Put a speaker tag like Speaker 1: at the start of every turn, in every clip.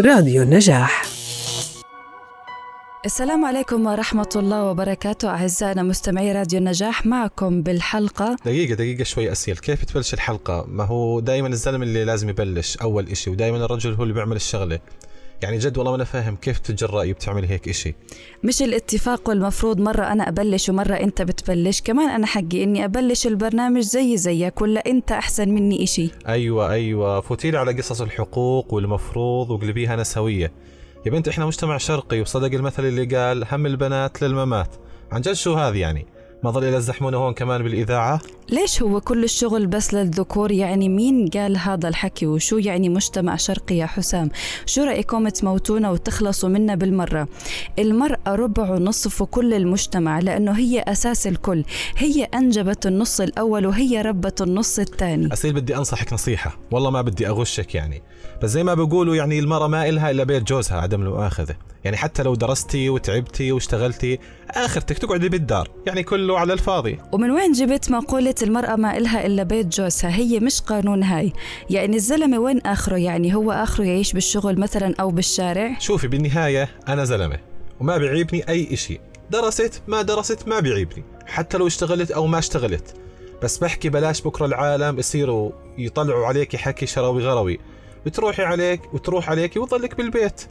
Speaker 1: راديو النجاح.
Speaker 2: السلام عليكم ورحمة الله وبركاته أعزائنا مستمعي راديو النجاح معكم بالحلقة.
Speaker 3: دقيقة دقيقة شوي أسيل. كيف تبلش الحلقة؟ ما هو دائما الزلمة اللي لازم يبلش أول إشي ودائما الرجل هو اللي بيعمل الشغلة. يعني جد والله ما أنا فاهم كيف تتجرأي وبتعملي هيك إشي.
Speaker 2: مش الاتفاق والمفروض مرة أنا أبلش ومرة أنت بتبلش كمان أنا حقي إني أبلش البرنامج زي زيك ولا أنت أحسن مني إشي؟
Speaker 3: أيوة أيوة. فوتيلي على قصص الحقوق والمفروض وقلبيها نسوية يا بنت إحنا مجتمع شرقي وصدق المثل اللي قال هم البنات للممات. عن جد شو هذا يعني؟ ما ظل يلزحمونا هون كمان بالإذاعة.
Speaker 2: ليش هو كل الشغل بس للذكور؟ يعني مين قال هذا الحكي وشو يعني مجتمع شرقي يا حسام؟ شو رأيكم تموتونا وتخلصوا منا بالمرة؟ المرأة ربع ونصف كل المجتمع لأنه هي أساس الكل. هي أنجبت النص الأول وهي ربت النص الثاني.
Speaker 3: أسيل بدي أنصحك نصيحة. والله ما بدي أغشك يعني. بس زي ما بيقولوا يعني المرأة ما إلها إلا بيت جوزها عدم المؤاخذة. يعني حتى لو درستي وتعبتي واشتغلتي آخرتك تقعدي بالدار. يعني كله على الفاضي.
Speaker 2: ومن وين جبت مقولة المرأة ما إلها إلا بيت جوزها؟ هي مش قانون هاي. يعني الزلمة وين آخره؟ يعني هو آخره يعيش بالشغل مثلا أو بالشارع؟
Speaker 3: شوفي بالنهاية أنا زلمة وما بيعيبني أي إشي. درست ما درست ما بيعيبني حتى لو اشتغلت أو ما اشتغلت. بس بحكي بلاش بكرة العالم يصيروا يطلعوا عليك حكي شروي غروي بتروحي عليك وتروح عليك وتضلك بالبيت.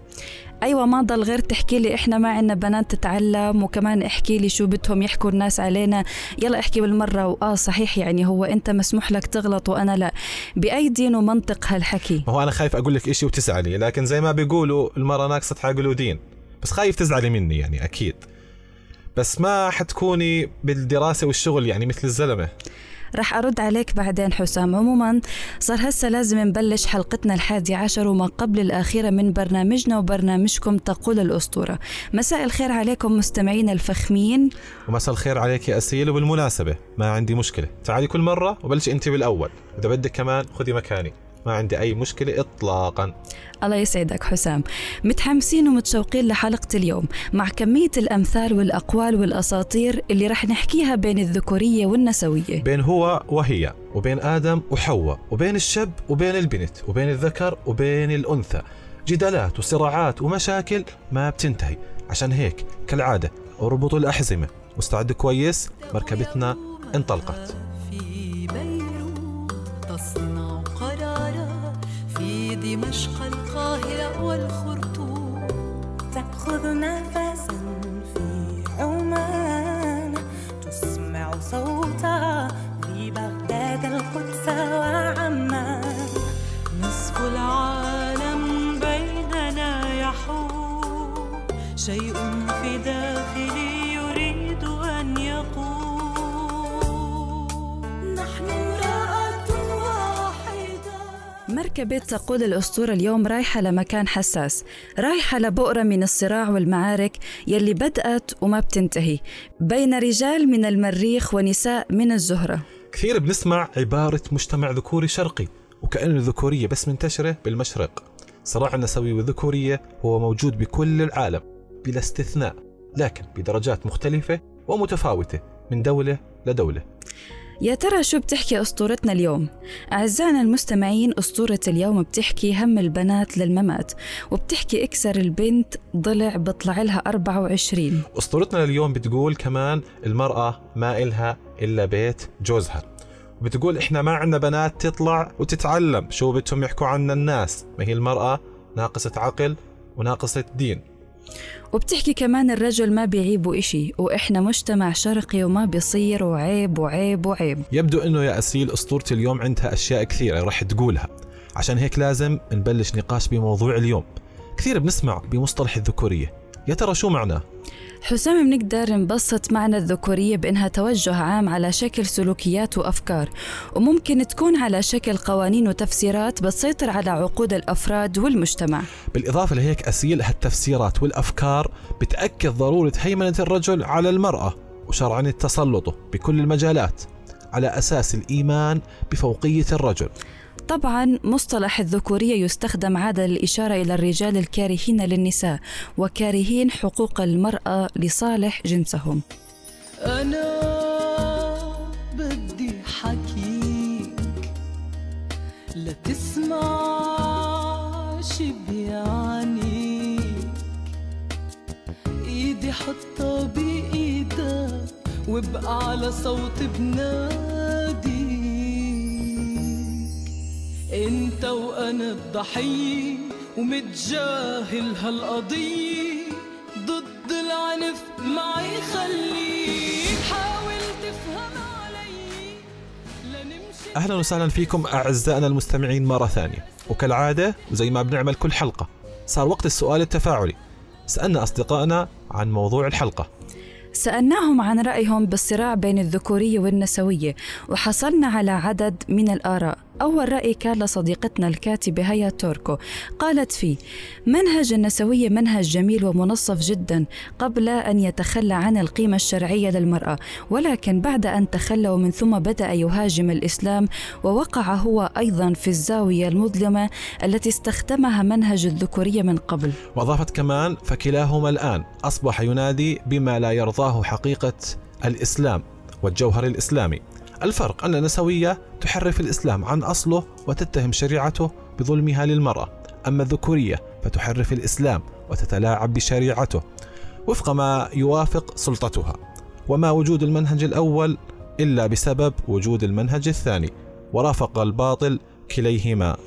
Speaker 2: أيوه ما ضل غير تحكي لي إحنا ما عندنا بنات تتعلم وكمان احكي لي شو بدهم يحكوا الناس علينا. يلا احكي بالمرة وآه صحيح يعني هو أنت مسموح لك تغلط وأنا لا. بأي دين ومنطق هالحكي؟
Speaker 3: ما هو أنا خايف أقول لك إشي وتزعلي لكن زي ما بيقولوا المرة ناقصة عقل ودين بس خايف تزعلي مني يعني أكيد. بس ما حتكوني بالدراسة والشغل يعني مثل الزلمة.
Speaker 2: رح أرد عليك بعدين حسام. عموما صار هسه لازم نبلش حلقتنا الحادي عشر وما قبل الأخيرة من برنامجنا وبرنامجكم تقول الأسطورة. مساء الخير عليكم مستمعينا الفخمين.
Speaker 3: ومساء الخير عليك يا أسيل. وبالمناسبة ما عندي مشكلة. تعالي كل مرة وبلشي أنت بالأول. إذا بدك كمان خذي مكاني. ما عندي أي مشكلة إطلاقا.
Speaker 2: الله يسعدك حسام. متحمسين ومتشوقين لحلقة اليوم مع كمية الأمثال والأقوال والأساطير اللي رح نحكيها بين الذكورية والنسوية.
Speaker 3: بين هو وهي وبين آدم وحواء وبين الشاب وبين البنت وبين الذكر وبين الأنثى. جدالات وصراعات ومشاكل ما بتنتهي. عشان هيك كالعادة اربطوا الأحزمة. واستعدوا كويس؟ مركبتنا انطلقت.
Speaker 4: في بيروت دمشق القاهرة والخرطوم.
Speaker 5: تأخذ نفسا
Speaker 2: مركبة تقود الأسطورة اليوم رايحة لمكان حساس رايحة لبؤرة من الصراع والمعارك يلي بدأت وما بتنتهي بين رجال من المريخ ونساء من الزهرة.
Speaker 3: كثير بنسمع عبارة مجتمع ذكوري شرقي وكأن الذكورية بس منتشرة بالمشرق. صراع النسوي والذكورية هو موجود بكل العالم بلا استثناء لكن بدرجات مختلفة ومتفاوتة من دولة لدولة.
Speaker 2: يا ترى شو بتحكي أسطورتنا اليوم؟ أعزائنا المستمعين أسطورة اليوم بتحكي هم البنات للممات وبتحكي اكسر البنت ضلع بطلع لها 24
Speaker 3: أسطورتنا اليوم بتقول كمان المرأة ما إلها إلا بيت جوزها. وبتقول إحنا ما عندنا بنات تطلع وتتعلم شو بدهم يحكوا عنا الناس؟ ما هي المرأة ناقصة عقل وناقصة دين.
Speaker 2: وبتحكي كمان الرجل ما بيعيبه إشي وإحنا مجتمع شرقي وما بيصير وعيب وعيب وعيب.
Speaker 3: يبدو إنه يا أسيل اسطورتي اليوم عندها أشياء كثيرة رح تقولها. عشان هيك لازم نبلش نقاش بموضوع اليوم. كثير بنسمع بمصطلح الذكورية. يا ترى شو معناه
Speaker 2: حسام بنقدر نبسط معنى الذكورية بإنها توجه عام على شكل سلوكيات وأفكار وممكن تكون على شكل قوانين وتفسيرات بتسيطر على عقود الأفراد والمجتمع.
Speaker 3: بالإضافة لهيك أسيل هالتفسيرات والأفكار بتأكد ضرورة هيمنة الرجل على المرأة وشرعنه تسلطه بكل المجالات على أساس الإيمان بفوقية الرجل.
Speaker 2: طبعا مصطلح الذكورية يستخدم عادة للإشارة إلى الرجال الكارهين للنساء وكارهين حقوق المرأة لصالح جنسهم.
Speaker 4: أنا بدي حكيك لا تسمع شي بيعنيك. إيدي حطها بإيدك وابقى على صوت بنات انت وأنا الضحية ومتجاهل هالقضية ضد العنف معي خليك حاول تفهم علي. لنمشي.
Speaker 3: أهلا وسهلا فيكم أعزائنا المستمعين مرة ثانية. وكالعادة زي ما بنعمل كل حلقة صار وقت السؤال التفاعلي. سألنا أصدقائنا عن موضوع الحلقة.
Speaker 2: سألناهم عن رأيهم بالصراع بين الذكورية والنسوية وحصلنا على عدد من الآراء. أول رأي كان لصديقتنا الكاتبة هيا توركو. قالت فيه منهج النسوية منهج جميل ومنصف جدا قبل أن يتخلى عن القيمة الشرعية للمرأة ولكن بعد أن تخلى ومن ثم بدأ يهاجم الإسلام ووقع هو أيضا في الزاوية المظلمة التي استخدمها منهج الذكورية من قبل.
Speaker 3: وأضافت كمان فكلاهما الآن أصبح ينادي بما لا يرضاه حقيقة الإسلام والجوهر الإسلامي. الفرق أن النسويه تحرف الإسلام عن أصله وتتهم شريعته بظلمها للمرأة أما الذكورية فتحرف الإسلام وتتلاعب بشريعته وفق ما يوافق سلطتها. وما وجود المنهج الأول إلا بسبب وجود المنهج الثاني ورافق الباطل كليهما.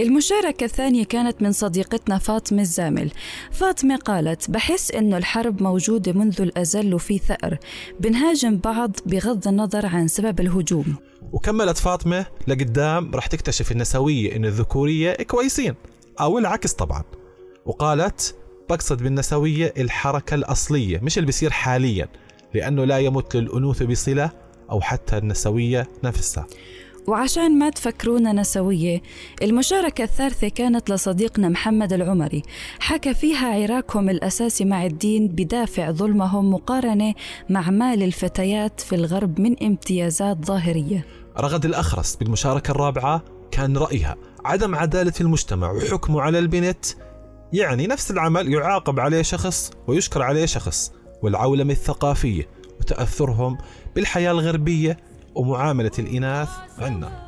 Speaker 2: المشاركة الثانية كانت من صديقتنا فاطمة الزامل. فاطمة قالت بحس إنه الحرب موجودة منذ الأزل وفي ثأر. بنهاجم بعض بغض النظر عن سبب الهجوم.
Speaker 3: وكملت فاطمة لقدام راح تكتشف النسوية إن الذكورية كويسين أو العكس طبعا. وقالت بقصد بالنسوية الحركة الأصلية مش اللي بيصير حاليا لأنه لا يمت للأنوثة بصلة أو حتى النسوية نفسها.
Speaker 2: وعشان ما تفكرونا نسوية المشاركة الثالثة كانت لصديقنا محمد العمري. حكى فيها عراكهم الأساسي مع الدين بدافع ظلمهم مقارنة مع مال الفتيات في الغرب من امتيازات ظاهرية.
Speaker 3: رغد الأخرس بالمشاركة الرابعة كان رأيها عدم عدالة المجتمع وحكمه على البنت يعني نفس العمل يعاقب عليه شخص ويشكر عليه شخص والعولمة الثقافية وتأثرهم بالحياة الغربية ومعاملة الإناث عنا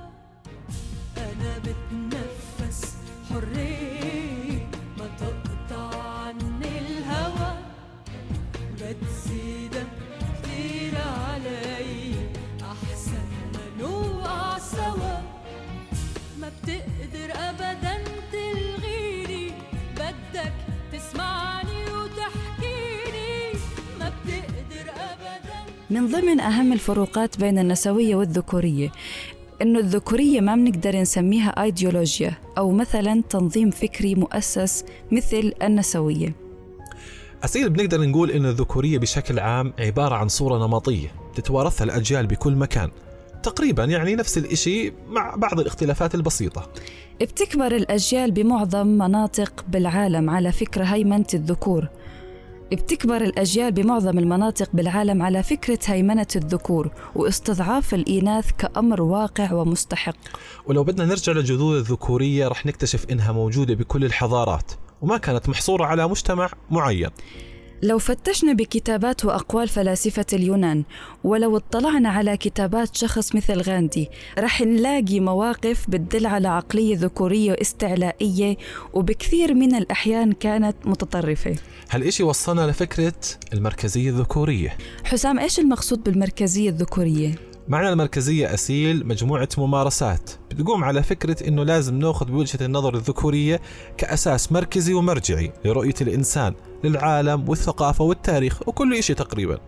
Speaker 2: من ضمن أهم الفروقات بين النسوية والذكورية إنه الذكورية ما بنقدر نسميها أيديولوجيا أو مثلا تنظيم فكري مؤسس مثل النسوية.
Speaker 3: أسيل بنقدر نقول إن الذكورية بشكل عام عبارة عن صورة نمطية تتوارثها الأجيال بكل مكان تقريبا يعني نفس الإشي مع بعض الاختلافات البسيطة.
Speaker 2: بتكبر الأجيال بمعظم مناطق بالعالم على فكرة هيمنة الذكور بتكبر الأجيال بمعظم المناطق بالعالم على فكرة هيمنة الذكور واستضعاف الإناث كأمر واقع ومستحق.
Speaker 3: ولو بدنا نرجع لجذور الذكورية رح نكتشف إنها موجودة بكل الحضارات وما كانت محصورة على مجتمع معين.
Speaker 2: لو فتشنا بكتابات وأقوال فلاسفة اليونان ولو اطلعنا على كتابات شخص مثل غاندي رح نلاقي مواقف بتدل على عقلية ذكورية واستعلائية وبكثير من الأحيان كانت متطرفة.
Speaker 3: هالإشي وصلنا لفكرة المركزية الذكورية.
Speaker 2: حسام إيش المقصود بالمركزية الذكورية؟
Speaker 3: معنى المركزية أسيل مجموعة ممارسات. بتقوم على فكرة أنه لازم نأخذ بوجهة النظر الذكورية كأساس مركزي ومرجعي لرؤية الإنسان. للعالم والثقافة والتاريخ وكل إشي تقريبا.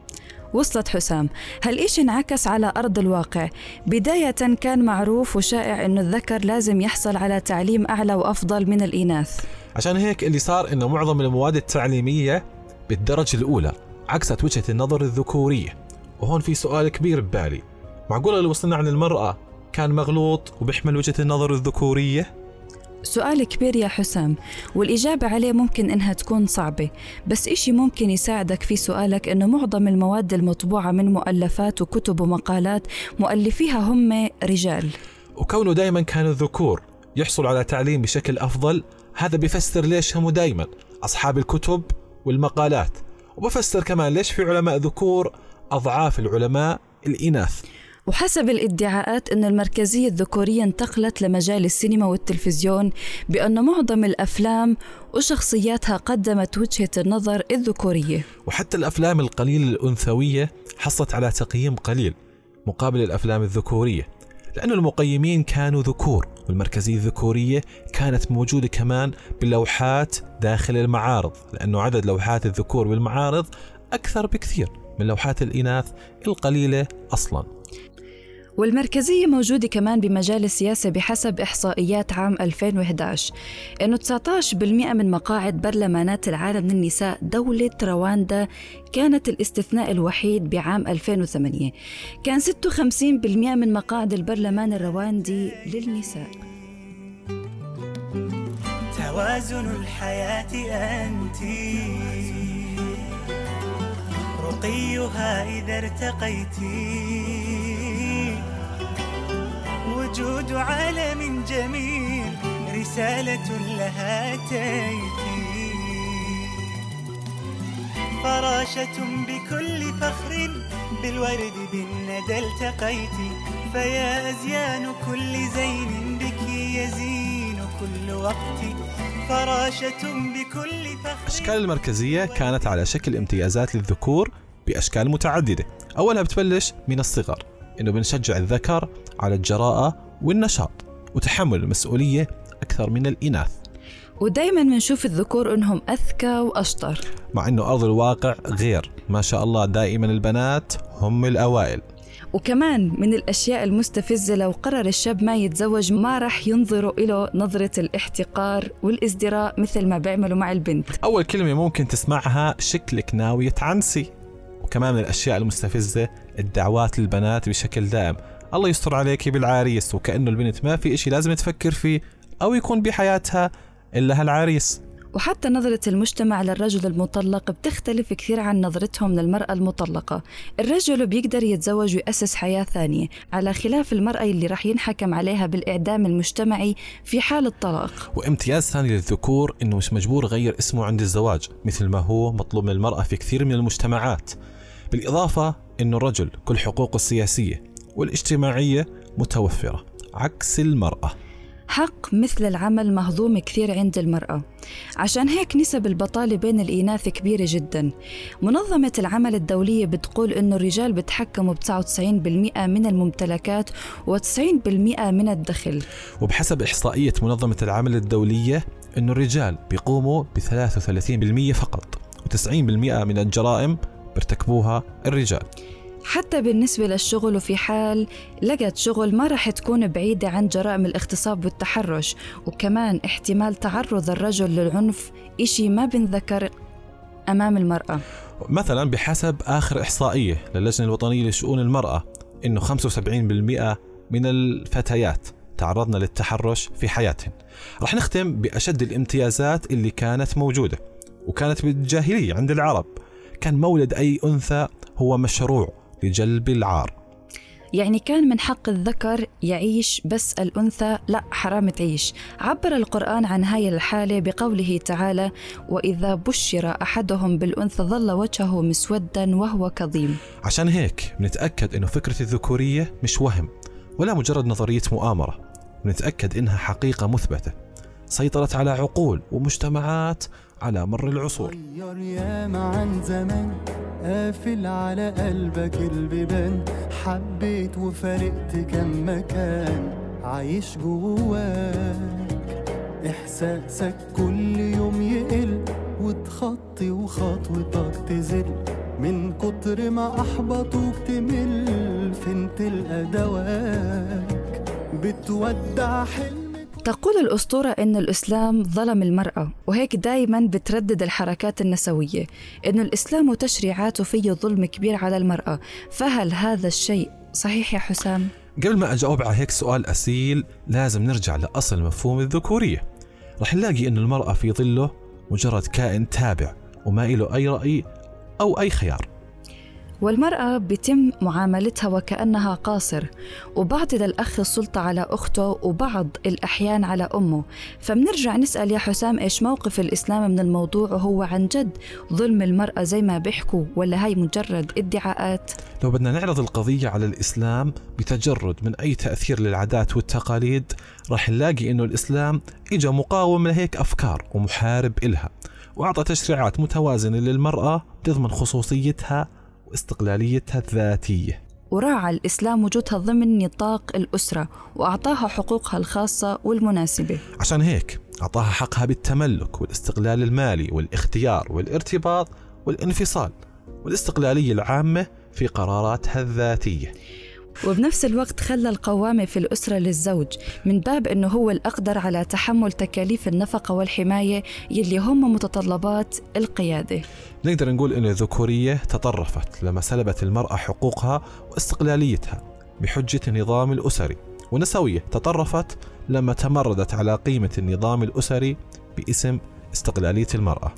Speaker 2: وصلت حسام هالإشي انعكس على أرض الواقع؟ بداية كان معروف وشائع أنه الذكر لازم يحصل على تعليم أعلى وأفضل من الإناث.
Speaker 3: عشان هيك اللي صار أنه معظم المواد التعليمية بالدرجة الأولى عكست وجهة النظر الذكورية. وهون في سؤال كبير ببالي. معقولة اللي وصلنا عن المرأة كان مغلوط وبيحمل وجهة النظر الذكورية؟
Speaker 2: سؤال كبير يا حسام والإجابة عليه ممكن إنها تكون صعبة بس إشي ممكن يساعدك في سؤالك إنه معظم المواد المطبوعة من مؤلفات وكتب ومقالات مؤلفيها هم رجال.
Speaker 3: وكونه دائما كان الذكور يحصل على تعليم بشكل أفضل هذا بيفسر ليش هم دائما أصحاب الكتب والمقالات. وبفسر كمان ليش في علماء ذكور أضعاف العلماء الإناث.
Speaker 2: وحسب الادعاءات أن المركزية الذكورية انتقلت لمجال السينما والتلفزيون بأن معظم الأفلام وشخصياتها قدمت وجهة النظر الذكورية.
Speaker 3: وحتى الأفلام القليل الأنثوية حصلت على تقييم قليل مقابل الأفلام الذكورية لأن المقيمين كانوا ذكور والمركزية الذكورية كانت موجودة كمان باللوحات داخل المعارض لأنه عدد لوحات الذكور بالمعارض أكثر بكثير من لوحات الإناث القليلة أصلاً.
Speaker 2: والمركزية موجودة كمان بمجال السياسة بحسب إحصائيات عام 2011 إنه 19% من مقاعد برلمانات العالم للنساء دولة رواندا كانت الاستثناء الوحيد بعام 2008 كان 56% من مقاعد البرلمان الرواندي للنساء.
Speaker 1: توازن الحياة أنت. رقيها إذا ارتقيت وجود عالم جميل رسالة لها أتيت فراشة بكل فخر بالورد بالندى التقيت. فيا أزيان كل زين بك يزين كل وقت. فراشة بكل فخر
Speaker 3: أشكال المركزية كانت على شكل امتيازات للذكور بأشكال متعددة. أولها بتبلش من الصغر إنه بنشجع الذكر على الجراءة والنشاط وتحمل المسؤولية أكثر من الإناث.
Speaker 2: ودايما بنشوف الذكور إنهم أذكى وأشطر.
Speaker 3: مع إنه أرض الواقع غير. ما شاء الله دائما البنات هم الأوائل.
Speaker 2: وكمان من الأشياء المستفزة لو قرر الشاب ما يتزوج ما رح ينظروا له نظرة الاحتقار والإزدراء مثل ما بيعملوا مع البنت.
Speaker 3: أول كلمة ممكن تسمعها شكلك ناوية تعنسي. وكمان من الأشياء المستفزة الدعوات للبنات بشكل دائم. الله يستر عليك بالعريس وكأنه البنت ما في إشي لازم تفكر فيه أو يكون بحياتها إلا هالعريس.
Speaker 2: وحتى نظرة المجتمع للرجل المطلق بتختلف كثير عن نظرتهم للمرأة المطلقة. الرجل بيقدر يتزوج ويأسس حياة ثانية على خلاف المرأة اللي رح ينحكم عليها بالإعدام المجتمعي في حال الطلاق.
Speaker 3: وامتياز ثاني للذكور إنه مش مجبور يغير اسمه عند الزواج مثل ما هو مطلوب من المرأة في كثير من المجتمعات. بالإضافة إنه الرجل كل حقوقه السياسية والاجتماعية متوفرة. عكس المرأة.
Speaker 2: حق مثل العمل مهضوم كثير عند المرأة. عشان هيك نسب البطالة بين الإناث كبيرة جدا. منظمة العمل الدولية بتقول إنه الرجال بتحكموا ب 99% من الممتلكات و90% من الدخل.
Speaker 3: وبحسب إحصائية منظمة العمل الدولية إنه الرجال بيقوموا ب 33% فقط و90% من الجرائم بيرتكبوها الرجال.
Speaker 2: حتى بالنسبة للشغل وفي حال لقت شغل ما رح تكون بعيدة عن جرائم الاغتصاب والتحرش وكمان احتمال تعرض الرجل للعنف إشي ما بنذكر أمام المرأة.
Speaker 3: مثلا بحسب آخر إحصائية للجنة الوطنية لشؤون المرأة إنه 75% من الفتيات تعرضن للتحرش في حياتهن. رح نختم بأشد الامتيازات اللي كانت موجودة وكانت بالجاهلية عند العرب. كان مولد أي أنثى هو مشروع. لجلب العار.
Speaker 2: يعني كان من حق الذكر يعيش بس الأنثى لا حرام تعيش. عبر القرآن عن هاي الحالة بقوله تعالى وإذا بشر أحدهم بالأنثى ظل وجهه مسودا وهو كظيم.
Speaker 3: عشان هيك بنتأكد إنه فكرة الذكورية مش وهم ولا مجرد نظرية مؤامرة. بنتأكد إنها حقيقة مثبتة. سيطرت على عقول ومجتمعات على مر العصور.
Speaker 6: غير ياما عن زمان قافل على قلبك البيبان. حبيت وفارقت كم مكان عايش جواك. إحساسك كل يوم يقل وتخطي وخطوتك تزل. من كتر ما احبطوك تمل فين تلقى دواك بتودع حلمك
Speaker 2: تقول الأسطورة أن الإسلام ظلم المرأة وهيك دايما بتردد الحركات النسوية أن الإسلام وتشريعاته فيه ظلم كبير على المرأة. فهل هذا الشيء صحيح يا حسام؟
Speaker 3: قبل ما أجاوب على هيك سؤال أسيل لازم نرجع لأصل مفهوم الذكورية. رح نلاقي أن المرأة في ظله مجرد كائن تابع وما له أي رأي أو أي خيار.
Speaker 2: والمرأة بيتم معاملتها وكأنها قاصر وبعض للأخ السلطة على أخته وبعض الأحيان على أمه. فبنرجع نسأل يا حسام إيش موقف الإسلام من الموضوع وهو عن جد ظلم المرأة زي ما بيحكوا ولا هاي مجرد ادعاءات؟
Speaker 3: لو بدنا نعرض القضية على الإسلام بتجرد من أي تأثير للعادات والتقاليد راح نلاقي إنه الإسلام إجا مقاوم لهيك أفكار ومحارب إلها وأعطى تشريعات متوازنة للمرأة تضمن خصوصيتها واستقلاليتها الذاتية.
Speaker 2: وراعى الإسلام وجودها ضمن نطاق الأسرة وأعطاها حقوقها الخاصة والمناسبة.
Speaker 3: عشان هيك أعطاها حقها بالتملك والاستقلال المالي والاختيار والارتباط والانفصال والاستقلالية العامة في قراراتها الذاتية.
Speaker 2: وبنفس الوقت خلى القوامة في الأسرة للزوج من باب أنه هو الأقدر على تحمل تكاليف النفقة والحماية يلي هم متطلبات القيادة.
Speaker 3: نقدر نقول أن الذكورية تطرفت لما سلبت المرأة حقوقها واستقلاليتها بحجة النظام الأسري ونسوية تطرفت لما تمردت على قيمة النظام الأسري باسم استقلالية المرأة.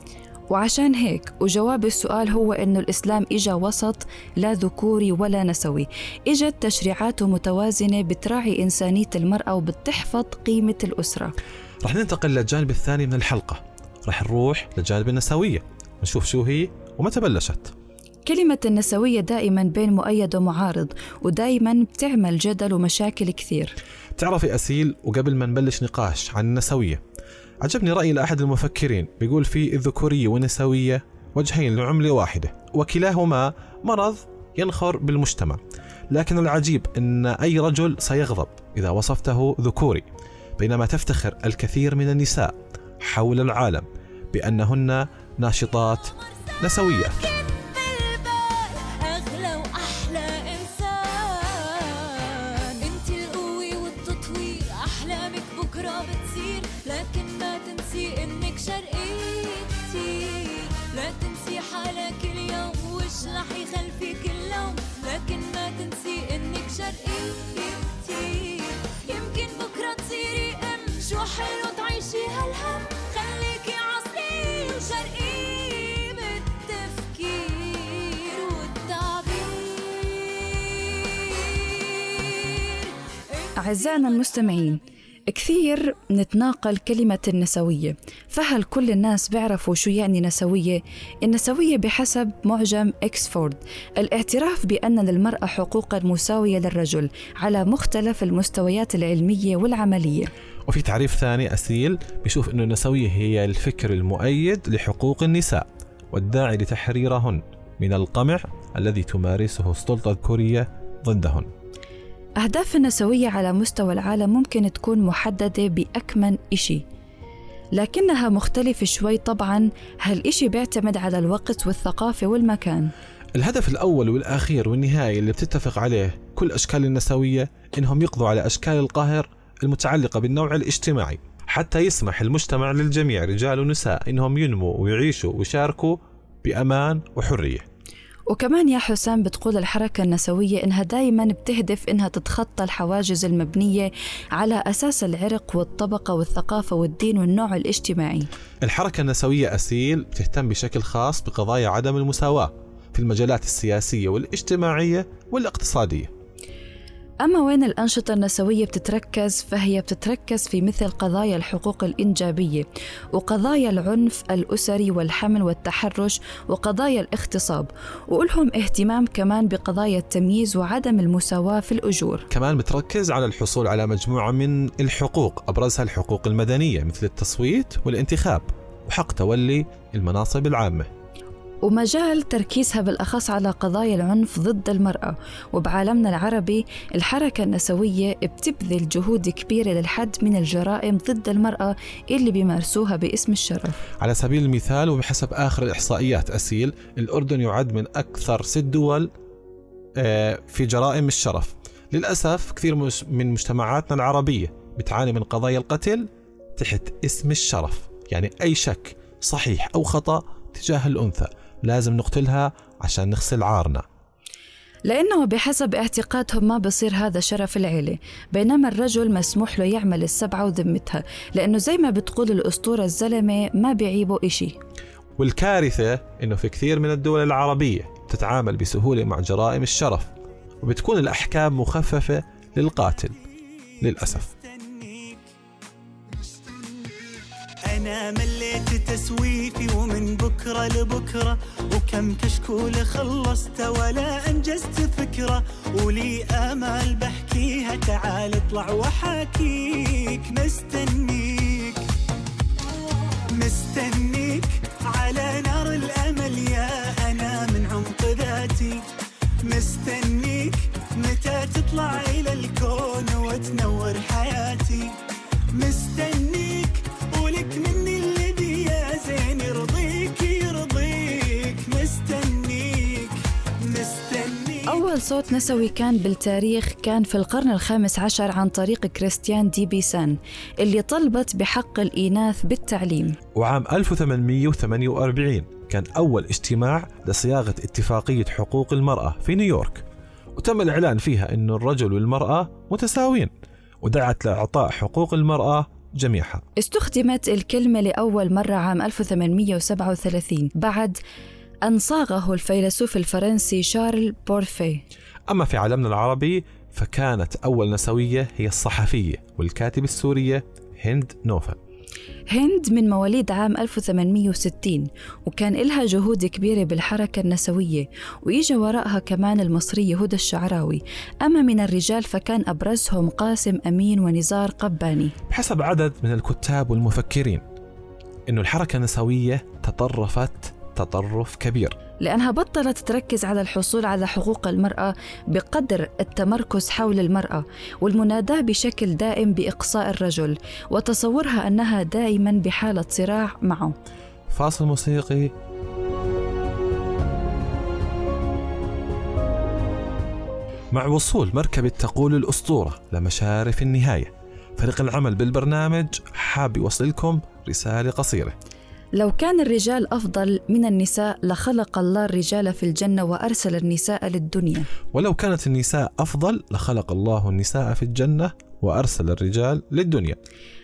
Speaker 2: وعشان هيك وجواب السؤال هو إنه الإسلام إجا وسط لا ذكوري ولا نسوي. إجت تشريعاته متوازنة بتراعي إنسانية المرأة وبتحفظ قيمة الأسرة.
Speaker 3: رح ننتقل للجانب الثاني من الحلقة. رح نروح للجانب النسوية. نشوف شو هي ومتى بلشت
Speaker 2: كلمة النسوية دائما بين مؤيد ومعارض ودائما بتعمل جدل ومشاكل كثير.
Speaker 3: تعرفي أسيل وقبل ما نبلش نقاش عن النسوية عجبني رأي لأحد المفكرين بيقول في الذكورية والنسوية وجهين لعملة واحدة وكلاهما مرض ينخر بالمجتمع. لكن العجيب أن أي رجل سيغضب إذا وصفته ذكوري بينما تفتخر الكثير من النساء حول العالم بأنهن ناشطات نسويات
Speaker 2: أعزائنا المستمعين كثير نتناقل كلمة النسوية. فهل كل الناس بيعرفوا شو يعني نسوية؟ النسوية بحسب معجم إكسفورد. الاعتراف بأن للمرأة حقوقا مساوية للرجل على مختلف المستويات العلمية والعملية.
Speaker 3: وفي تعريف ثاني أسيل بيشوف أنه النسوية هي الفكر المؤيد لحقوق النساء والداعي لتحريرهن من القمع الذي تمارسه السلطة الذكورية ضدهن.
Speaker 2: أهداف النسوية على مستوى العالم ممكن تكون محددة بأكمن إشي. لكنها مختلفة شوي طبعا. هالإشي بيعتمد على الوقت والثقافة والمكان؟
Speaker 3: الهدف الأول والأخير والنهائي اللي بتتفق عليه كل أشكال النسوية إنهم يقضوا على أشكال القهر المتعلقة بالنوع الاجتماعي. حتى يسمح المجتمع للجميع رجال ونساء إنهم ينموا ويعيشوا ويشاركوا بأمان وحرية.
Speaker 2: وكمان يا حسام بتقول الحركة النسوية إنها دايما بتهدف إنها تتخطى الحواجز المبنية على أساس العرق والطبقة والثقافة والدين والنوع الاجتماعي.
Speaker 3: الحركة النسوية أسيل بتهتم بشكل خاص بقضايا عدم المساواة في المجالات السياسية والاجتماعية والاقتصادية.
Speaker 2: أما وين الأنشطة النسوية بتتركز فهي بتتركز في مثل قضايا الحقوق الإنجابية وقضايا العنف الأسري والحمل والتحرش وقضايا الاغتصاب وإلهم اهتمام كمان بقضايا التمييز وعدم المساواة في الأجور.
Speaker 3: كمان بتركز على الحصول على مجموعة من الحقوق أبرزها الحقوق المدنية مثل التصويت والانتخاب وحق تولي المناصب العامة.
Speaker 2: ومجال تركيزها بالأخص على قضايا العنف ضد المرأة. وبعالمنا العربي الحركة النسوية بتبذل جهود كبيرة للحد من الجرائم ضد المرأة اللي بيمارسوها باسم الشرف.
Speaker 3: على سبيل المثال وبحسب آخر الإحصائيات أسيل الأردن يعد من أكثر ست دول آه، في جرائم الشرف. للأسف كثير من مجتمعاتنا العربية بتعاني من قضايا القتل تحت اسم الشرف. يعني أي شك صحيح أو خطأ تجاه الأنثى. لازم نقتلها عشان نغسل عارنا.
Speaker 2: لأنه بحسب اعتقادهم ما بصير هذا شرف العيلة بينما الرجل مسموح له يعمل السبعة وذمتها لأنه زي ما بتقول الأسطورة الزلمة ما بيعيبه إشي.
Speaker 3: والكارثة إنه في كثير من الدول العربية تتعامل بسهولة مع جرائم الشرف وبتكون الأحكام مخففة للقاتل للأسف.
Speaker 1: مستنيك أنا مليت تسويفي ومن بكرة لبكرة وكم كشكول خلصت ولا أنجزت فكرة. ولي آمال بحكيها تعال اطلع وحاكيك مستنيك مستنيك على نار الأمل يا أنا من عمق ذاتي. مستنيك متى تطلع إلى الكون وتنور حياتي. مستنيك
Speaker 2: أول صوت نسوي كان بالتاريخ كان في القرن الخامس عشر عن طريق كريستيان دي بيسان اللي طلبت بحق الإناث بالتعليم.
Speaker 3: وعام 1848 كان أول اجتماع لصياغة اتفاقية حقوق المرأة في نيويورك. وتم الإعلان فيها أن الرجل والمرأة متساويين ودعت لإعطاء حقوق المرأة جميعها.
Speaker 2: استخدمت الكلمة لأول مرة عام 1837 بعد أن صاغه الفيلسوف الفرنسي شارل بورفي.
Speaker 3: أما في عالمنا العربي فكانت أول نسوية هي الصحفية والكاتبة السورية هند نوفل.
Speaker 2: هند من مواليد عام 1860 وكان إلها جهود كبيرة بالحركة النسوية وإجا وراءها كمان المصرية هدى الشعراوي. أما من الرجال فكان أبرزهم قاسم أمين ونزار قباني.
Speaker 3: بحسب عدد من الكتاب والمفكرين أنه الحركة النسوية تطرفت تطرف كبير.
Speaker 2: لأنها بطلت تركز على الحصول على حقوق المرأة بقدر التمركز حول المرأة والمناداة بشكل دائم بإقصاء الرجل وتصورها أنها دائما بحالة صراع معه.
Speaker 3: فاصل موسيقي. مع وصول مركبة تقول الأسطورة لمشارف النهاية فريق العمل بالبرنامج حاب يوصل لكم رسالة قصيرة.
Speaker 2: لو كان الرجال أفضل من النساء لخلق الله الرجال في الجنة وأرسل النساء للدنيا.
Speaker 3: ولو كانت النساء أفضل لخلق الله النساء في الجنة وأرسل الرجال للدنيا.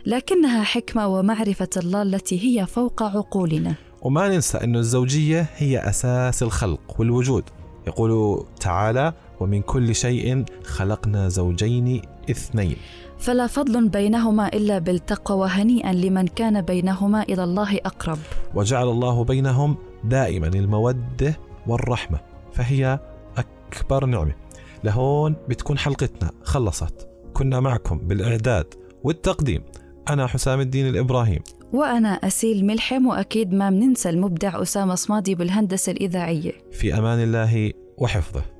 Speaker 2: لكنها حكمة ومعرفة الله التي هي فوق عقولنا.
Speaker 3: وما ننسى أن الزوجية هي أساس الخلق والوجود. يقول تعالى ومن كل شيء خلقنا زوجين اثنين
Speaker 2: فلا فضل بينهما إلا بالتقوى وهنيئا لمن كان بينهما إلى الله أقرب.
Speaker 3: وجعل الله بينهم دائما المودة والرحمة فهي أكبر نعمة. لهون بتكون حلقتنا خلصت. كنا معكم بالإعداد والتقديم. أنا حسام الدين الإبراهيم.
Speaker 2: وأنا أسيل ملحم وأكيد ما مننسى المبدع أسامة صمادي بالهندسة الإذاعية.
Speaker 3: في أمان الله وحفظه.